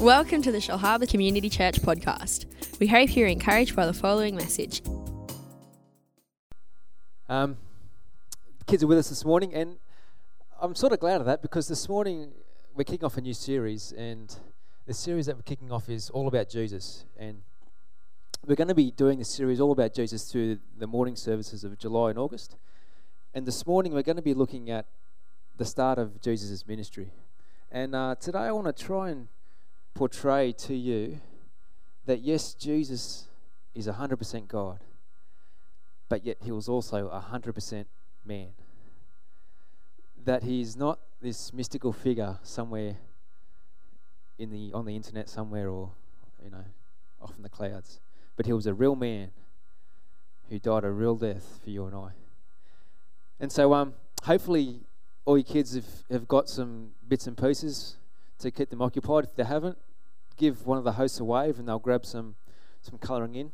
Welcome to the Shellharbour Community Church podcast. We hope you're encouraged by the following message. Um, kids are with us this morning, and I'm sort of glad of that because this morning we're kicking off a new series, and the series that we're kicking off is all about Jesus. And we're going to be doing this series all about Jesus through the morning services of July and August. And this morning we're going to be looking at the start of Jesus' ministry. And uh, today I want to try and portray to you that yes, Jesus is 100% God, but yet he was also 100% man. That he's not this mystical figure somewhere in the on the internet somewhere or you know off in the clouds, but he was a real man who died a real death for you and I. And so um hopefully all your kids have, have got some bits and pieces to keep them occupied. If they haven't, give one of the hosts a wave and they'll grab some, some colouring in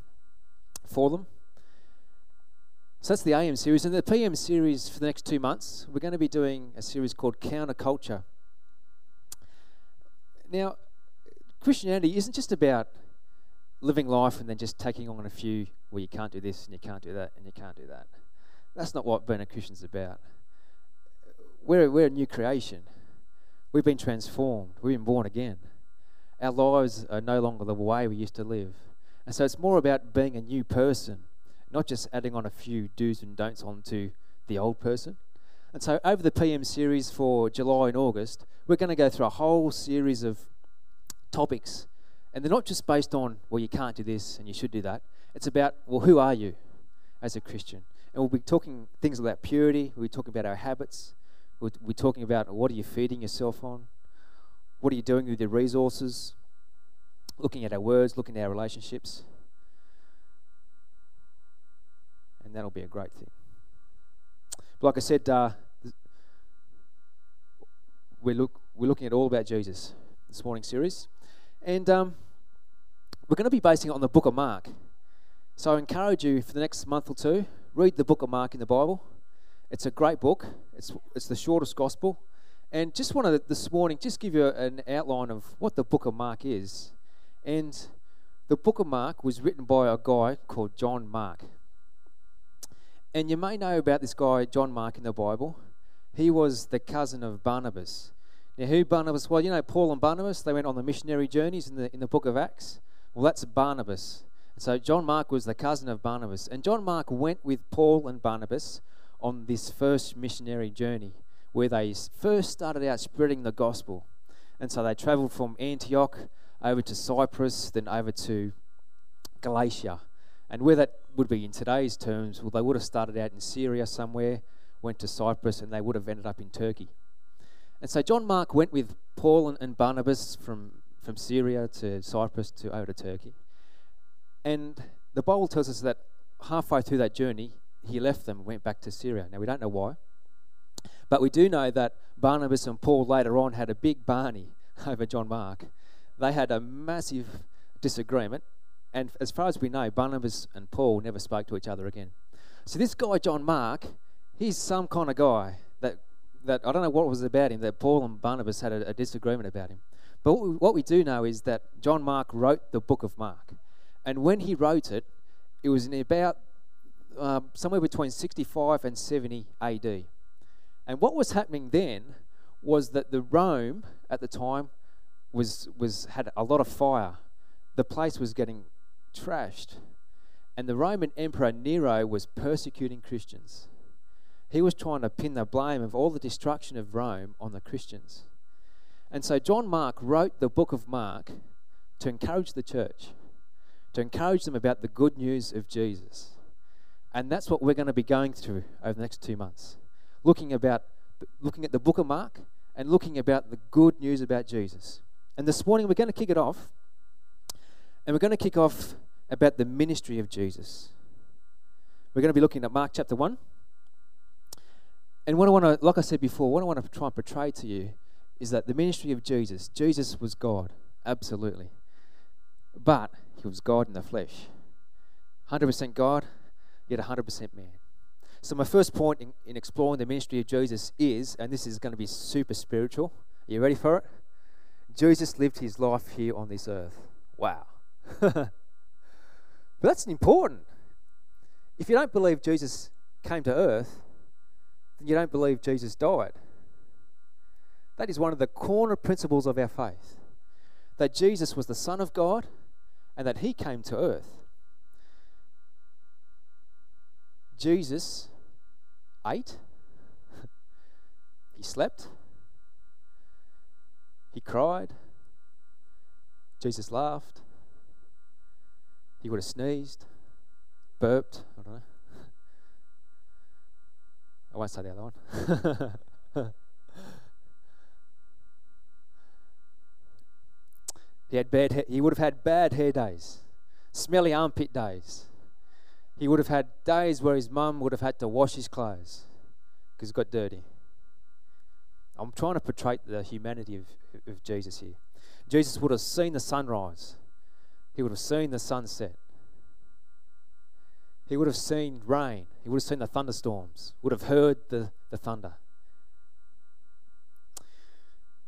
for them. So that's the AM series. And the PM series for the next two months, we're going to be doing a series called Counterculture. Now, Christianity isn't just about living life and then just taking on a few, well, you can't do this and you can't do that and you can't do that. That's not what being a Christian's about. We're, we're a new creation. We've been transformed. We've been born again. Our lives are no longer the way we used to live. And so it's more about being a new person, not just adding on a few do's and don'ts onto the old person. And so over the PM series for July and August, we're going to go through a whole series of topics. And they're not just based on, well, you can't do this and you should do that. It's about, well, who are you as a Christian? And we'll be talking things about purity, we'll be talking about our habits, we're, we're talking about what are you feeding yourself on? What are you doing with your resources? Looking at our words, looking at our relationships. And that'll be a great thing. But like I said, uh, we're, look, we're looking at all about Jesus this morning series. And um, we're going to be basing it on the book of Mark. So I encourage you for the next month or two, read the book of Mark in the Bible. It's a great book. It's, it's the shortest gospel. And just wanted this morning just give you an outline of what the book of Mark is. And the book of Mark was written by a guy called John Mark. And you may know about this guy, John Mark, in the Bible. He was the cousin of Barnabas. Now, who Barnabas was? You know, Paul and Barnabas, they went on the missionary journeys in the, in the book of Acts. Well, that's Barnabas. So, John Mark was the cousin of Barnabas. And John Mark went with Paul and Barnabas on this first missionary journey where they first started out spreading the gospel. And so they traveled from Antioch over to Cyprus, then over to Galatia. And where that would be in today's terms, well, they would have started out in Syria somewhere, went to Cyprus, and they would have ended up in Turkey. And so John Mark went with Paul and, Barnabas from, from Syria to Cyprus to over to Turkey. And the Bible tells us that halfway through that journey, he left them went back to Syria. Now, we don't know why. But we do know that Barnabas and Paul later on had a big Barney over John Mark. They had a massive disagreement. And as far as we know, Barnabas and Paul never spoke to each other again. So this guy, John Mark, he's some kind of guy that, that I don't know what was about him, that Paul and Barnabas had a, a disagreement about him. But what we, what we do know is that John Mark wrote the book of Mark. And when he wrote it, it was in about um, somewhere between 65 and 70 AD. And what was happening then was that the Rome at the time was, was had a lot of fire. The place was getting trashed. And the Roman Emperor Nero was persecuting Christians. He was trying to pin the blame of all the destruction of Rome on the Christians. And so John Mark wrote the book of Mark to encourage the church, to encourage them about the good news of Jesus. And that's what we're going to be going through over the next two months looking about looking at the book of Mark and looking about the good news about Jesus. And this morning we're going to kick it off. And we're going to kick off about the ministry of Jesus. We're going to be looking at Mark chapter 1. And what I want to, like I said before, what I want to try and portray to you is that the ministry of Jesus, Jesus was God, absolutely. But he was God in the flesh. 100% God, yet 100% man. So, my first point in, in exploring the ministry of Jesus is, and this is going to be super spiritual. Are you ready for it? Jesus lived his life here on this earth. Wow. but that's important. If you don't believe Jesus came to earth, then you don't believe Jesus died. That is one of the corner principles of our faith that Jesus was the Son of God and that he came to earth. Jesus ate, he slept, he cried, Jesus laughed, he would have sneezed, burped, I don't know. I won't say the other one. he had bad. he would have had bad hair days, smelly armpit days. He would have had days where his mum would have had to wash his clothes because he got dirty. I'm trying to portray the humanity of, of Jesus here. Jesus would have seen the sunrise. He would have seen the sunset. He would have seen rain. He would have seen the thunderstorms. Would have heard the, the thunder.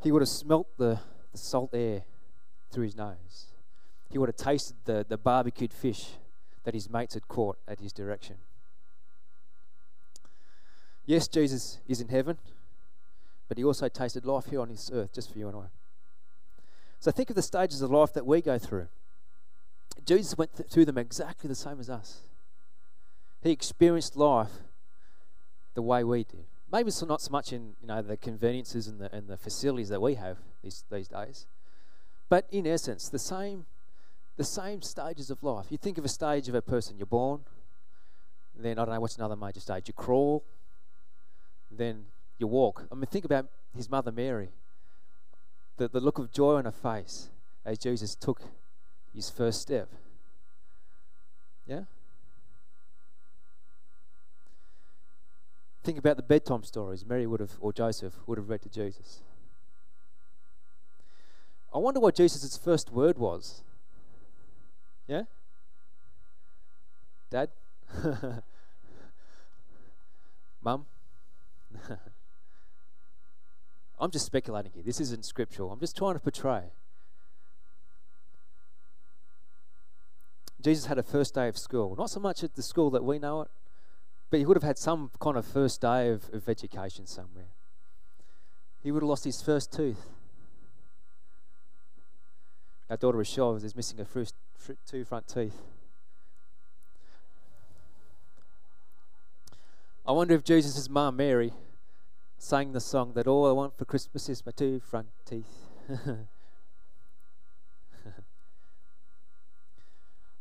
He would have smelt the, the salt air through his nose. He would have tasted the, the barbecued fish that his mates had caught at his direction. Yes, Jesus is in heaven, but he also tasted life here on this earth just for you and I. So think of the stages of life that we go through. Jesus went th- through them exactly the same as us. He experienced life the way we did. Maybe it's not so much in you know the conveniences and the and the facilities that we have these these days, but in essence, the same the same stages of life. You think of a stage of a person. You're born. Then I don't know what's another major stage. You crawl. Then you walk. I mean, think about his mother Mary. The the look of joy on her face as Jesus took his first step. Yeah. Think about the bedtime stories Mary would have, or Joseph would have read to Jesus. I wonder what Jesus' first word was. Yeah? Dad? Mum? I'm just speculating here. This isn't scriptural. I'm just trying to portray. Jesus had a first day of school. Not so much at the school that we know it, but he would have had some kind of first day of, of education somewhere. He would have lost his first tooth. Our daughter Rochelle is missing her first, two front teeth. I wonder if Jesus' mum, Mary, sang the song that all I want for Christmas is my two front teeth.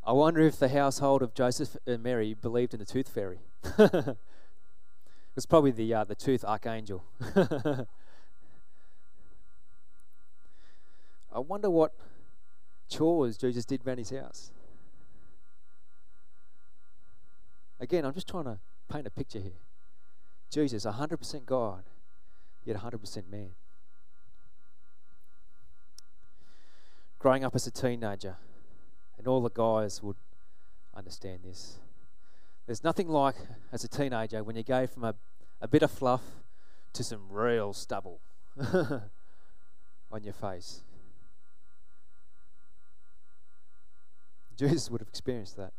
I wonder if the household of Joseph and Mary believed in the tooth fairy. it was probably the uh, the tooth archangel. I wonder what chores Jesus did around his house. Again, I'm just trying to paint a picture here. Jesus, 100% God, yet 100% man. Growing up as a teenager, and all the guys would understand this. There's nothing like, as a teenager, when you go from a, a bit of fluff to some real stubble on your face. Jesus would have experienced that.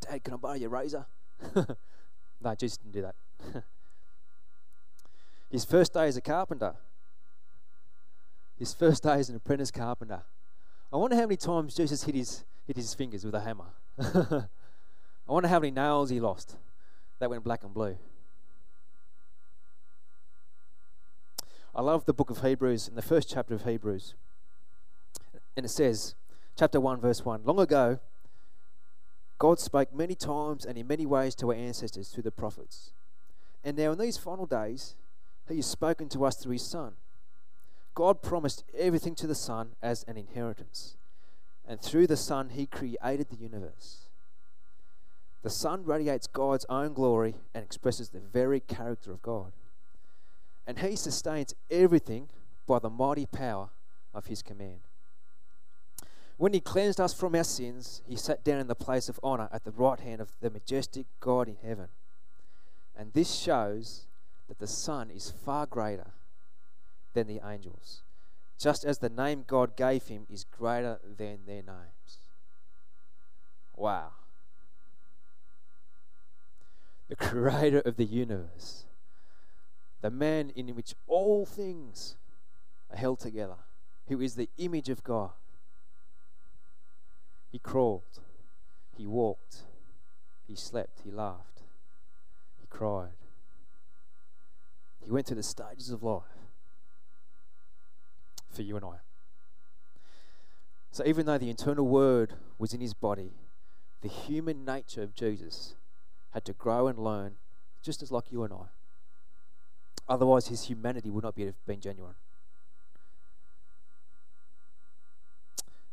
Dad, can I borrow your razor? no, Jesus didn't do that. His first day as a carpenter. His first day as an apprentice carpenter. I wonder how many times Jesus hit his, hit his fingers with a hammer. I wonder how many nails he lost that went black and blue. I love the book of Hebrews, in the first chapter of Hebrews. And it says, chapter 1, verse 1 Long ago, God spoke many times and in many ways to our ancestors through the prophets. And now, in these final days, He has spoken to us through His Son. God promised everything to the Son as an inheritance. And through the Son, He created the universe. The Son radiates God's own glory and expresses the very character of God. And He sustains everything by the mighty power of His command. When He cleansed us from our sins, He sat down in the place of honor at the right hand of the majestic God in heaven. And this shows that the Son is far greater than the angels. just as the name God gave him is greater than their names. Wow. The creator of the universe, the man in which all things are held together, who is the image of God. He crawled, he walked, he slept, he laughed, he cried. He went through the stages of life for you and I. So, even though the internal word was in his body, the human nature of Jesus had to grow and learn just as like you and I. Otherwise, his humanity would not be have been genuine.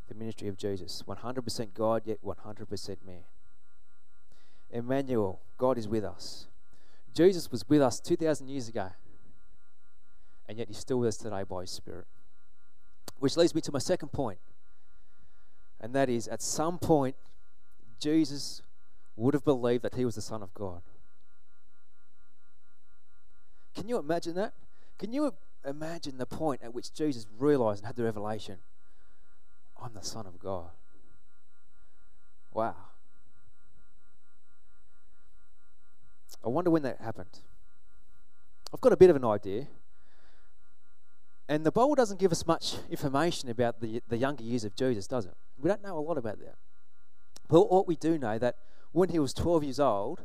The ministry of Jesus 100% God, yet 100% man. Emmanuel, God is with us. Jesus was with us 2,000 years ago, and yet he's still with us today by his Spirit. Which leads me to my second point, and that is at some point, Jesus would have believed that he was the Son of God. Can you imagine that? Can you imagine the point at which Jesus realized and had the revelation I'm the Son of God? Wow. I wonder when that happened. I've got a bit of an idea. And the Bible doesn't give us much information about the, the younger years of Jesus, does it? We don't know a lot about that. But what we do know that when he was 12 years old,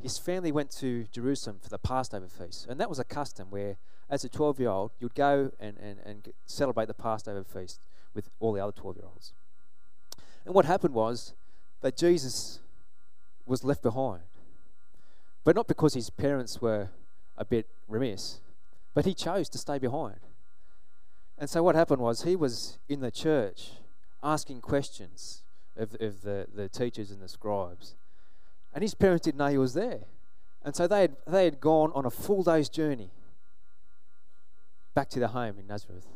his family went to Jerusalem for the Passover feast. And that was a custom where, as a 12 year old, you'd go and, and, and celebrate the Passover feast with all the other 12 year olds. And what happened was that Jesus was left behind. But not because his parents were a bit remiss, but he chose to stay behind. And so what happened was he was in the church asking questions of, of the, the teachers and the scribes. And his parents didn't know he was there. And so they had, they had gone on a full day's journey back to their home in Nazareth.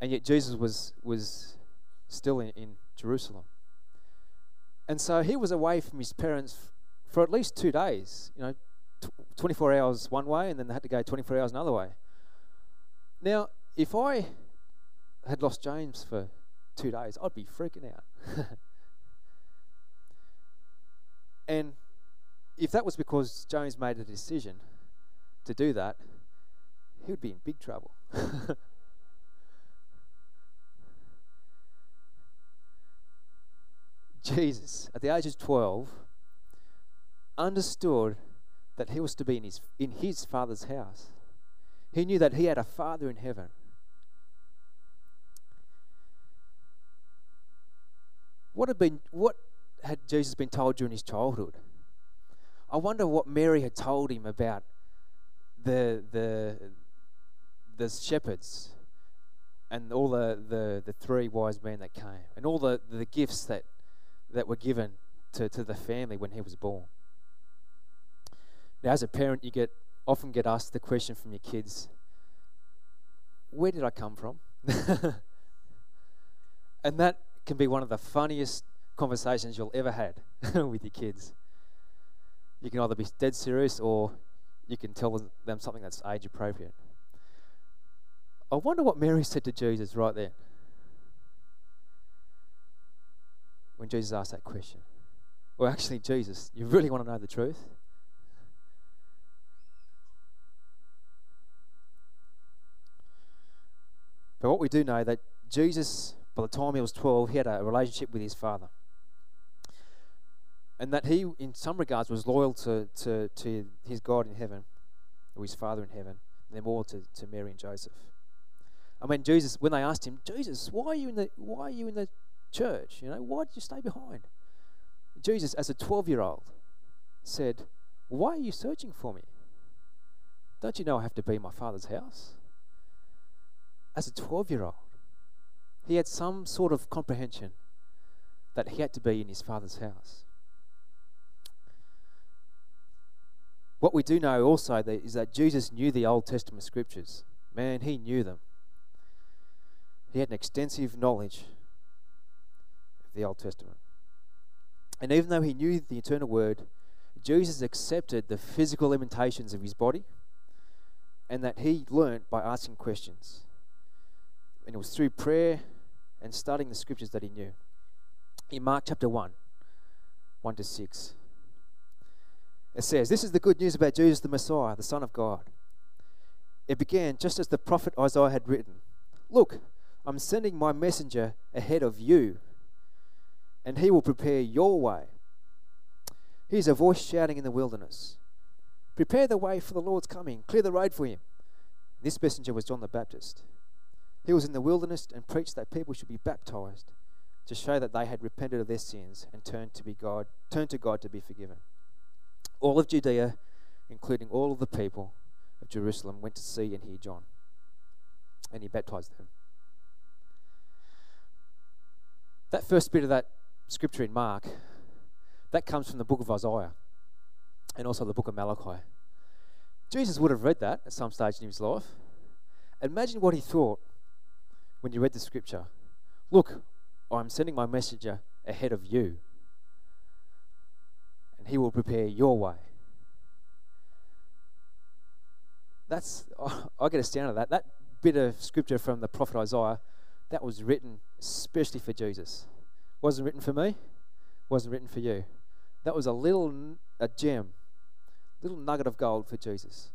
And yet Jesus was, was still in, in Jerusalem. And so he was away from his parents for at least two days, you know, 24 hours one way, and then they had to go 24 hours another way. Now, if I had lost James for two days, I'd be freaking out. and if that was because James made a decision to do that, he would be in big trouble. Jesus, at the age of 12, understood that he was to be in his, in his father's house. He knew that he had a father in heaven. What had been what had Jesus been told during his childhood? I wonder what Mary had told him about the the the shepherds and all the, the, the three wise men that came and all the, the gifts that, that were given to, to the family when he was born. Now, as a parent, you get often get asked the question from your kids, "Where did I come from?" and that can be one of the funniest conversations you'll ever had with your kids. You can either be dead serious or you can tell them something that's age appropriate. I wonder what Mary said to Jesus right there when Jesus asked that question. Well, actually, Jesus, you really want to know the truth? But what we do know that Jesus, by the time he was 12, he had a relationship with his father. And that he, in some regards, was loyal to, to, to his God in heaven, or his father in heaven, and then more to, to Mary and Joseph. I mean, Jesus, when they asked him, Jesus, why are you in the, why are you in the church? You know, why did you stay behind? Jesus, as a 12 year old, said, Why are you searching for me? Don't you know I have to be in my father's house? as a 12 year old, he had some sort of comprehension that he had to be in his father's house. What we do know also is that Jesus knew the Old Testament scriptures. Man, he knew them. He had an extensive knowledge the Old Testament. And even though he knew the eternal word, Jesus accepted the physical limitations of his body and that he learnt by asking questions. and it was through prayer and studying the scriptures that he knew. In Mark chapter 1, 1 to 6, it says, This is the good news about Jesus the Messiah, the Son of God. It began just as the prophet Isaiah had written Look, I'm sending my messenger ahead of you, and he will prepare your way. Here's a voice shouting in the wilderness Prepare the way for the Lord's coming, clear the road for him. This messenger was John the Baptist. He was in the wilderness and preached that people should be baptized to show that they had repented of their sins and turned to be God, turned to God to be forgiven. All of Judea, including all of the people of Jerusalem, went to see and hear John, and he baptized them. That first bit of that scripture in Mark, that comes from the book of Isaiah and also the book of Malachi. Jesus would have read that at some stage in his life. Imagine what he thought when you read the scripture. Look, I'm sending my messenger ahead of you, and he will prepare your way. That's I get astounded at that. That bit of scripture from the prophet Isaiah, that was written especially for Jesus. Wasn't written for me, wasn't written for you. That was a little a gem little nugget of gold for Jesus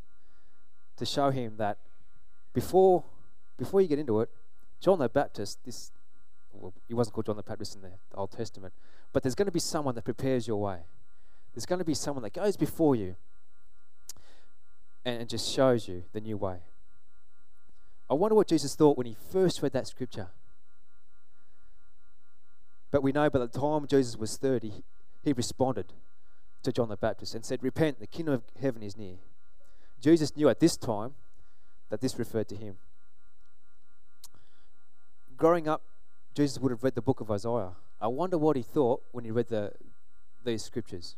to show him that before before you get into it, John the Baptist, this well, he wasn't called John the Baptist in the Old Testament, but there's going to be someone that prepares your way. There's going to be someone that goes before you and, and just shows you the new way. I wonder what Jesus thought when he first read that scripture. But we know by the time Jesus was 30, he, responded to John the Baptist and said, Repent, the kingdom of heaven is near. Jesus knew at this time that this referred to him. Growing up, Jesus would have read the book of Isaiah. I wonder what he thought when he read the, these scriptures.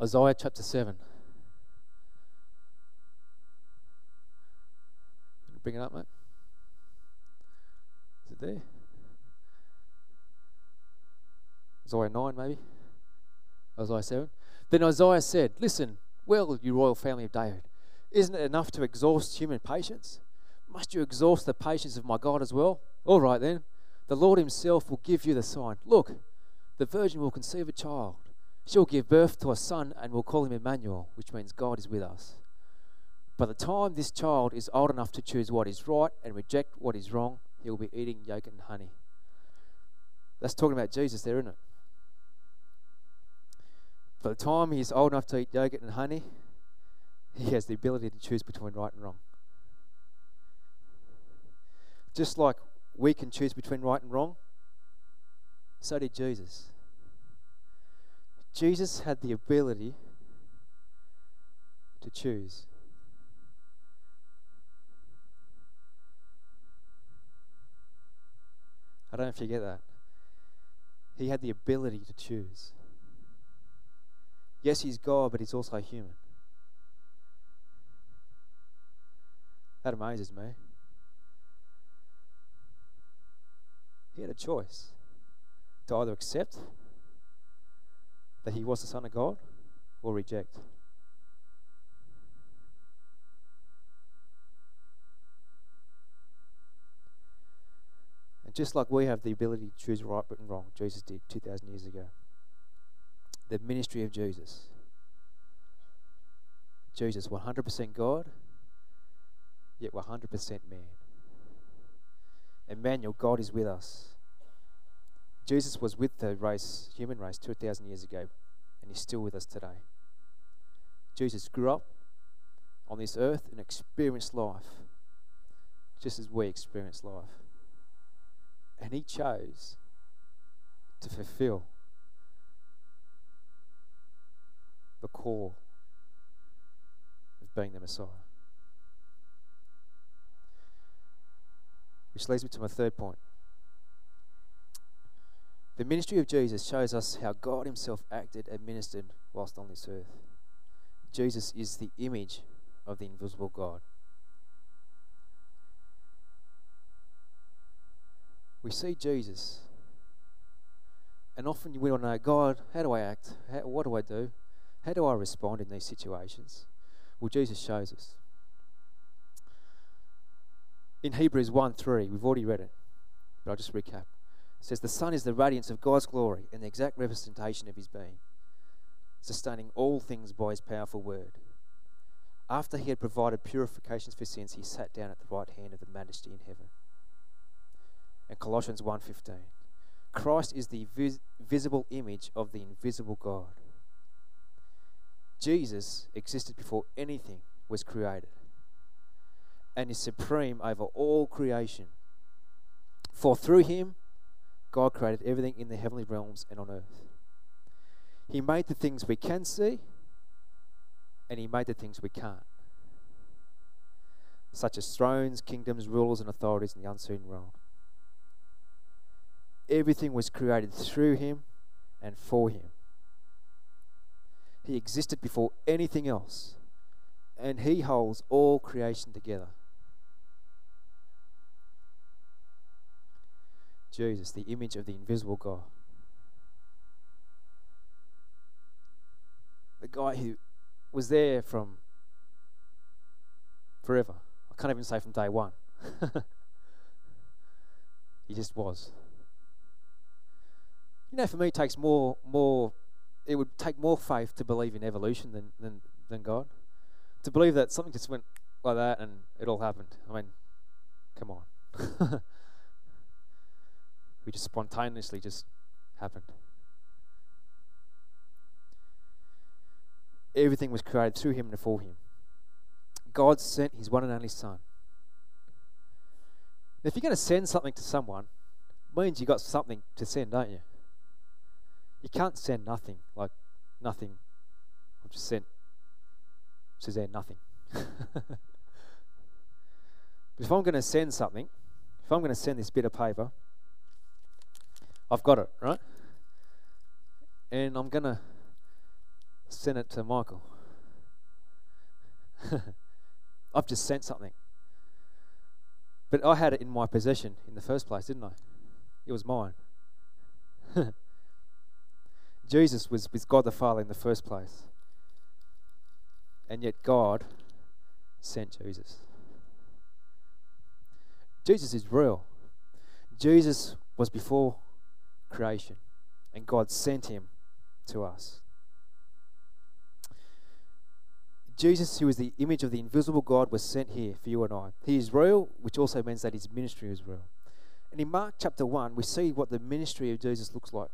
Isaiah chapter 7. Bring it up, mate. Is it there? Isaiah 9, maybe? Isaiah 7. Then Isaiah said, Listen, well, you royal family of David, isn't it enough to exhaust human patience? Must you exhaust the patience of my God as well? All right then, the Lord Himself will give you the sign. Look, the virgin will conceive a child. She'll give birth to a son and we'll call him Emmanuel, which means God is with us. By the time this child is old enough to choose what is right and reject what is wrong, he'll be eating yogurt and honey. That's talking about Jesus there, isn't it? By the time he's old enough to eat yogurt and honey, he has the ability to choose between right and wrong. Just like we can choose between right and wrong, so did Jesus. Jesus had the ability to choose. I don't know if you get that. He had the ability to choose. Yes, he's God, but he's also human. That amazes me. He had a choice to either accept that he was the Son of God or reject. And just like we have the ability to choose right and wrong, Jesus did 2,000 years ago the ministry of Jesus. Jesus, 100% God, yet 100% man. Emmanuel, God is with us. Jesus was with the race, human race, 2,000 years ago, and he's still with us today. Jesus grew up on this earth and experienced life just as we experience life. And he chose to fulfill the core of being the Messiah. Which leads me to my third point. The ministry of Jesus shows us how God Himself acted and ministered whilst on this earth. Jesus is the image of the invisible God. We see Jesus, and often we to know, God, how do I act? How, what do I do? How do I respond in these situations? Well, Jesus shows us. In Hebrews 1 3, we've already read it, but I'll just recap. It says, The Son is the radiance of God's glory and the exact representation of his being, sustaining all things by his powerful word. After he had provided purifications for sins, he sat down at the right hand of the majesty in heaven. And Colossians 1:15. Christ is the vis- visible image of the invisible God. Jesus existed before anything was created and is supreme over all creation. For through him God created everything in the heavenly realms and on earth. He made the things we can see, and He made the things we can't, such as thrones, kingdoms, rulers, and authorities in the unseen world. Everything was created through Him and for Him. He existed before anything else, and He holds all creation together. Jesus, the image of the invisible God. The guy who was there from forever. I can't even say from day one. he just was. You know, for me, it takes more, more. It would take more faith to believe in evolution than than than God. To believe that something just went like that and it all happened. I mean, come on. we just spontaneously just happened. Everything was created through him and for him. God sent his one and only Son. If you're going to send something to someone, means you got something to send, don't you? You can't send nothing, like nothing. I've just sent Suzanne nothing. but if I'm going to send something, if I'm going to send this bit of paper, I've got it, right? And I'm going to send it to Michael. I've just sent something. But I had it in my possession in the first place, didn't I? It was mine. Jesus was with God the Father in the first place. And yet God sent Jesus. Jesus is real. Jesus was before creation, and God sent him to us. Jesus, who is the image of the invisible God, was sent here for you and I. He is real, which also means that his ministry is real. And in Mark chapter 1, we see what the ministry of Jesus looks like.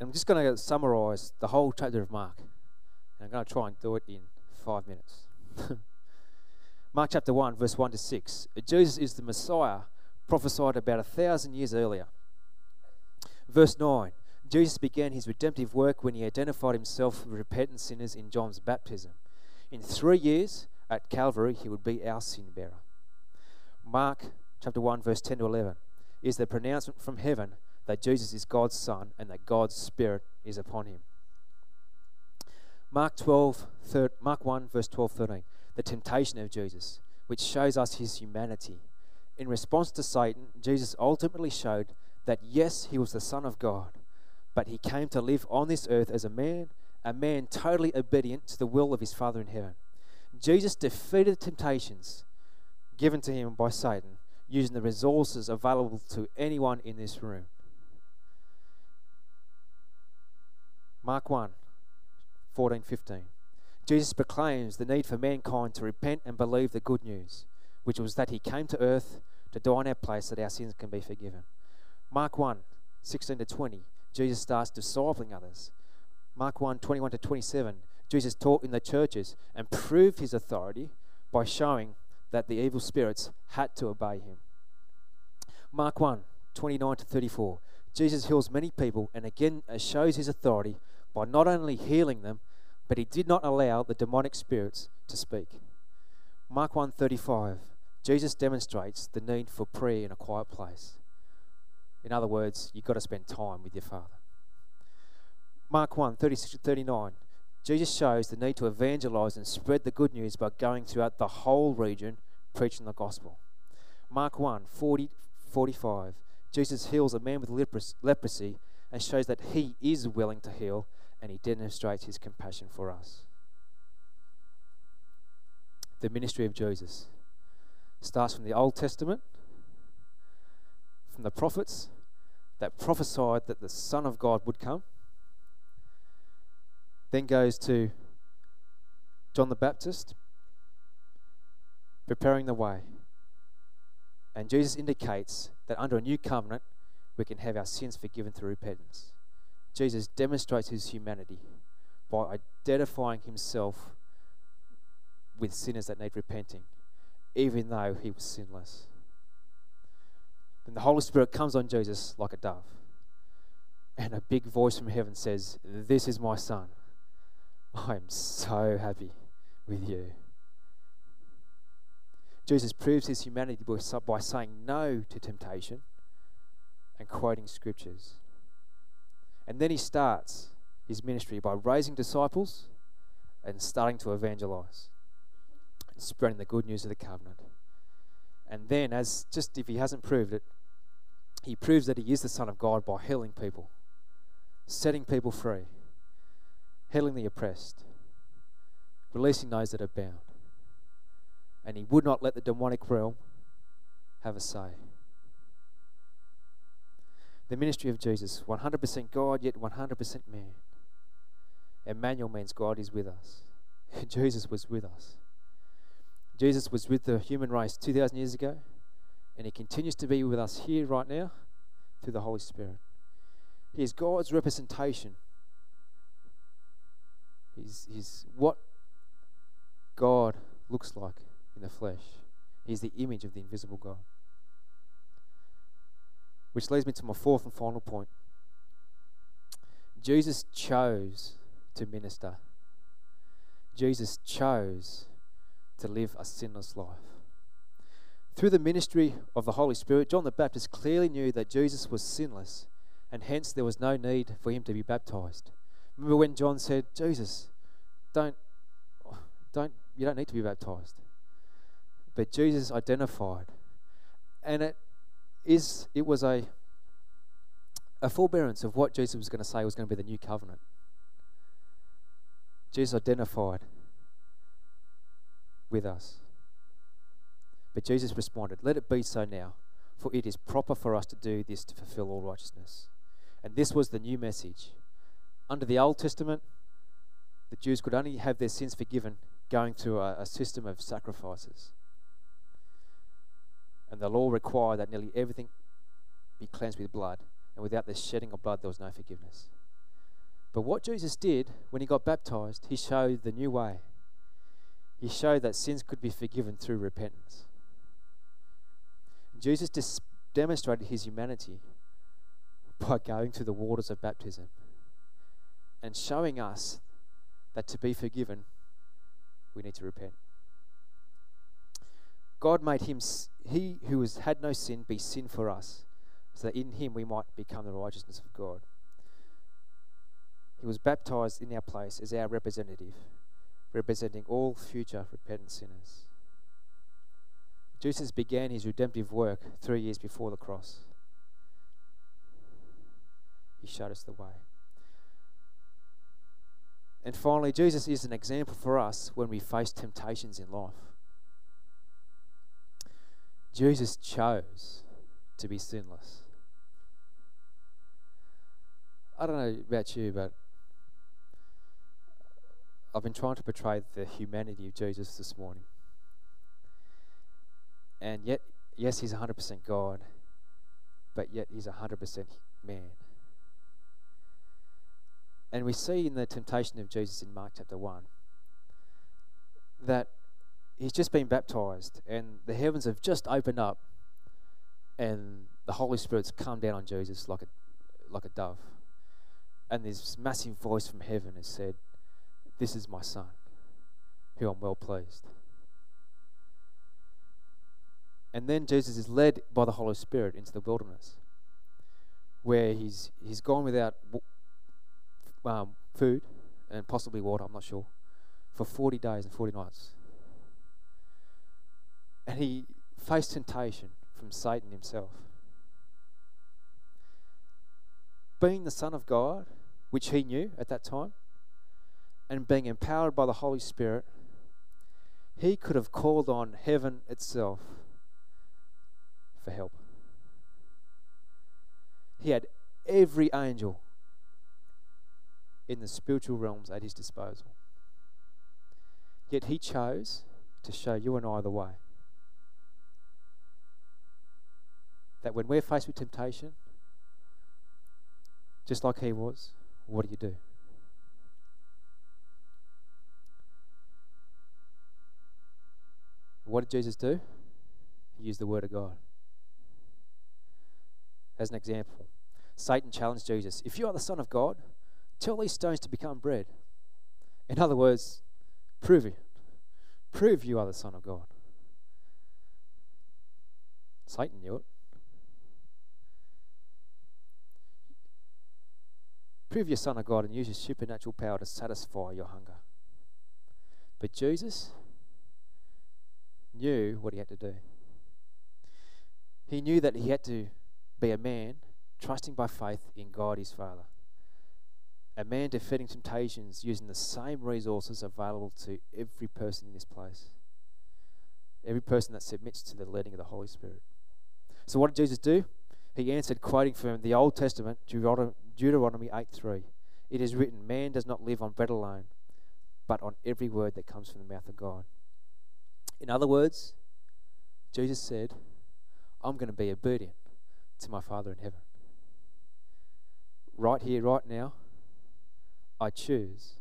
I'm just going to summarize the whole chapter of Mark. And I'm going to try and do it in five minutes. Mark chapter 1, verse 1 to 6. Jesus is the Messiah prophesied about a thousand years earlier. Verse 9 Jesus began his redemptive work when he identified himself with repentant sinners in John's baptism. In three years at Calvary, he would be our sin bearer. Mark chapter 1, verse 10 to 11 is the pronouncement from heaven that Jesus is God's Son and that God's Spirit is upon him. Mark 12, thir- Mark 1, verse 12, 13, the temptation of Jesus, which shows us his humanity. In response to Satan, Jesus ultimately showed that yes, he was the Son of God, but he came to live on this earth as a man, a man totally obedient to the will of his Father in heaven. Jesus defeated temptations given to him by Satan using the resources available to anyone in this room. Mark 1 14 15. Jesus proclaims the need for mankind to repent and believe the good news, which was that he came to earth to die in our place so that our sins can be forgiven. Mark 1 16 to 20. Jesus starts discipling others. Mark 1 21 to 27. Jesus taught in the churches and proved his authority by showing that the evil spirits had to obey him. Mark 1 29 to 34. Jesus heals many people and again shows his authority by not only healing them, but he did not allow the demonic spirits to speak. Mark 1:35 Jesus demonstrates the need for prayer in a quiet place. In other words, you've got to spend time with your Father. Mark 1 36 to 39 Jesus shows the need to evangelize and spread the good news by going throughout the whole region preaching the gospel. Mark 1 40, 45 Jesus heals a man with leprosy and shows that he is willing to heal and he demonstrates his compassion for us. the ministry of Jesus. Starts from the Old Testament, from the prophets that prophesied that the Son of God would come. Then goes to John the Baptist, preparing the way. And Jesus indicates that under a new covenant, we can have our sins forgiven through repentance. Jesus demonstrates his humanity by identifying himself with sinners that need repenting, even though he was sinless. Then the Holy Spirit comes on Jesus like a dove, and a big voice from heaven says, This is my Son. I am so happy with you. Jesus proves his humanity by saying no to temptation and quoting scriptures. And then he starts his ministry by raising disciples and starting to evangelize and spreading the good news of the covenant. And then, as just if he hasn't proved it, he proves that he is the Son of God by healing people, setting people free, healing the oppressed, releasing those that are bound. And he would not let the demonic realm have a say. The ministry of Jesus, 100% God, yet 100% man. Emmanuel means God is with us. Jesus was with us. Jesus was with the human race 2,000 years ago, and he continues to be with us here right now through the Holy Spirit. He is God's representation. He's, he's what God looks like in the flesh. He's the image of the invisible God. Which leads me to my fourth and final point. Jesus chose to minister. Jesus chose to live a sinless life. Through the ministry of the Holy Spirit, John the Baptist clearly knew that Jesus was sinless, and hence there was no need for him to be baptized. Remember when John said, Jesus, don't, don't, you don't need to be baptized. But Jesus identified, and it is, it was a, a forbearance of what Jesus was going to say was going to be the new covenant. Jesus identified with us. But Jesus responded, Let it be so now, for it is proper for us to do this to fulfill all righteousness. And this was the new message. Under the Old Testament, the Jews could only have their sins forgiven going through a, a system of sacrifices. And the law required that nearly everything be cleansed with blood. And without the shedding of blood, there was no forgiveness. But what Jesus did when he got baptized, he showed the new way. He showed that sins could be forgiven through repentance. Jesus dis- demonstrated his humanity by going through the waters of baptism and showing us that to be forgiven, we need to repent. God made him, he who has had no sin, be sin for us, so that in him we might become the righteousness of God. He was baptized in our place as our representative, representing all future repentant sinners. Jesus began his redemptive work three years before the cross. He showed us the way. And finally, Jesus is an example for us when we face temptations in life. Jesus chose to be sinless. I don't know about you, but I've been trying to portray the humanity of Jesus this morning. And yet, yes, he's 100% God, but yet he's 100% man. And we see in the temptation of Jesus in Mark chapter 1 that he's just been baptized and the heavens have just opened up and the Holy Spirit's come down on Jesus like a, like a dove. And this massive voice from heaven has said, This is my son, who I'm well pleased. And then Jesus is led by the Holy Spirit into the wilderness, where he's, he's gone without um, food and possibly water, I'm not sure, for 40 days and 40 nights. And he faced temptation from Satan himself. Being the Son of God, which he knew at that time, and being empowered by the Holy Spirit, he could have called on heaven itself for help. He had every angel in the spiritual realms at his disposal. Yet he chose to show you and I the way. That when we're faced with temptation, just like he was, what do you do? What did Jesus do? He used the Word of God. As an example, Satan challenged Jesus If you are the Son of God, tell these stones to become bread. In other words, prove it. Prove you are the Son of God. Satan knew it. Prove you're Son of God and use your supernatural power to satisfy your hunger. But Jesus knew what he had to do. He knew that he had to be a man trusting by faith in God his Father. A man defeating temptations using the same resources available to every person in this place. Every person that submits to the leading of the Holy Spirit. So, what did Jesus do? He answered, quoting from the Old Testament, Deuteronomy 8 3. It is written, Man does not live on bread alone, but on every word that comes from the mouth of God. In other words, Jesus said, I'm going to be obedient to my Father in heaven. Right here, right now, I choose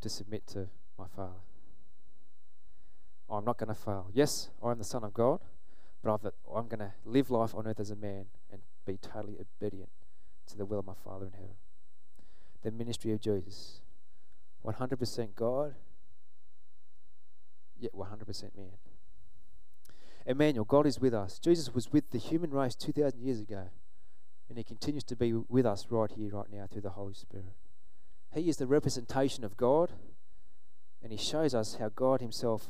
to submit to my Father. I'm not going to fail. Yes, I am the Son of God, but i am going to live life on earth as a man and be totally obedient to the will of my Father in heaven. The ministry of Jesus 100% God, yet 100% man. Emmanuel, God is with us. Jesus was with the human race 2,000 years ago, and He continues to be with us right here, right now, through the Holy Spirit. He is the representation of God, and He shows us how God Himself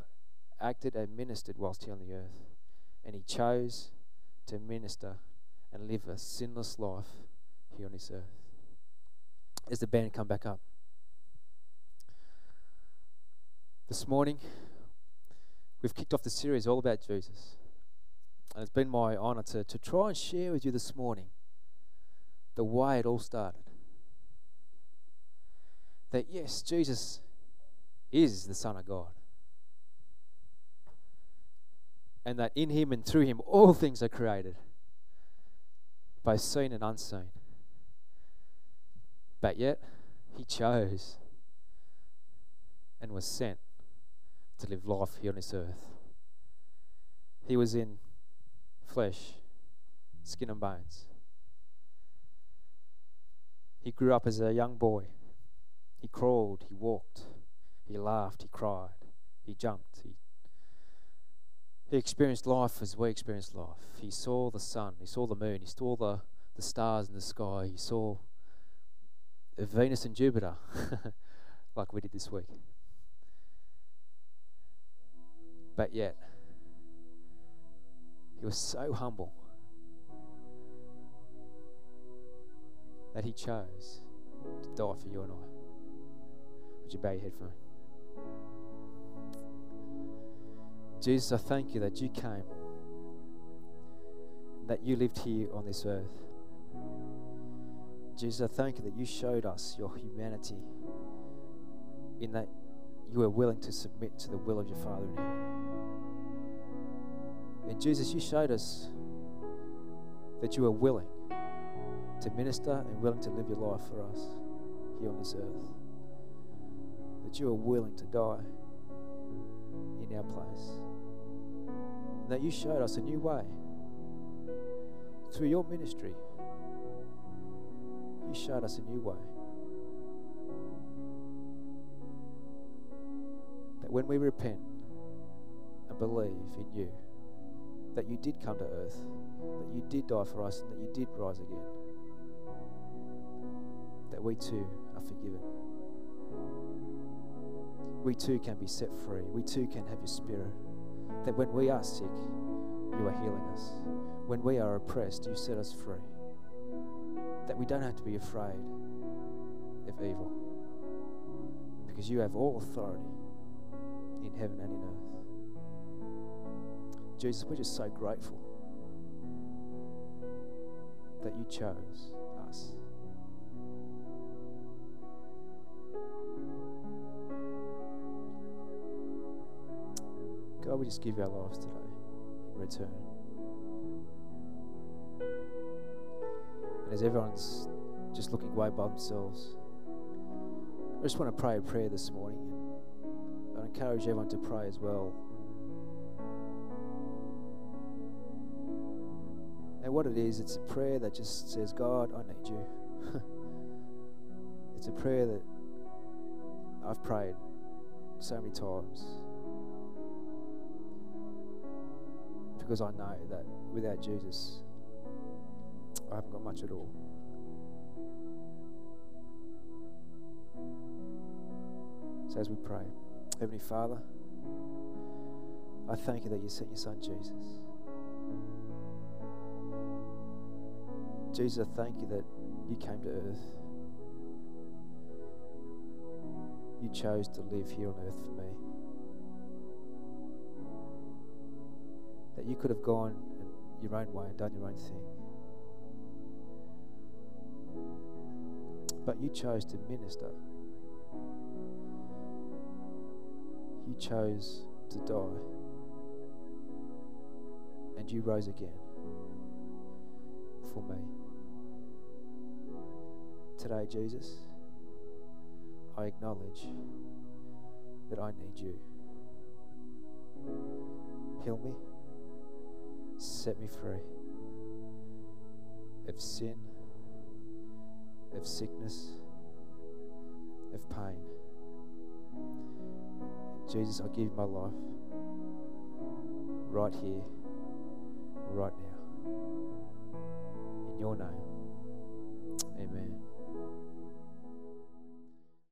acted and ministered whilst here on the earth. And He chose to minister and live a sinless life here on this earth. As the band come back up. This morning, we've kicked off the series all about Jesus. And it's been my honor to, to try and share with you this morning the way it all started. That yes, Jesus is the Son of God. And that in Him and through Him all things are created, both seen and unseen. But yet, He chose and was sent to live life here on this earth. He was in flesh, skin and bones. He grew up as a young boy. He crawled, he walked, he laughed, he cried, he jumped. He, he experienced life as we experienced life. He saw the sun, he saw the moon, he saw the, the stars in the sky, he saw Venus and Jupiter, like we did this week. But yet, he was so humble that he chose to die for you and I. Would you bow your head for me? Jesus, I thank you that you came, that you lived here on this earth. Jesus, I thank you that you showed us your humanity in that you were willing to submit to the will of your Father in heaven. And Jesus, you showed us that you were willing to minister and willing to live your life for us here on this earth. That you are willing to die in our place. And that you showed us a new way through your ministry. You showed us a new way. That when we repent and believe in you, that you did come to earth, that you did die for us, and that you did rise again. That we too are forgiven. We too can be set free. We too can have your spirit. That when we are sick, you are healing us. When we are oppressed, you set us free. That we don't have to be afraid of evil. Because you have all authority in heaven and in earth. Jesus, we're just so grateful that you chose us. God, we just give our lives today in return. And as everyone's just looking way by themselves, I just want to pray a prayer this morning. I encourage everyone to pray as well. And what it is, it's a prayer that just says, God, I need you. it's a prayer that I've prayed so many times. Because I know that without Jesus, I haven't got much at all. So as we pray, Heavenly Father, I thank you that you sent your Son Jesus. Jesus, I thank you that you came to earth. You chose to live here on earth for me. That you could have gone your own way and done your own thing. But you chose to minister. You chose to die. And you rose again for me. Today, Jesus, I acknowledge that I need you. Heal me, set me free of sin, of sickness, of pain. Jesus, I give you my life right here, right now. In your name.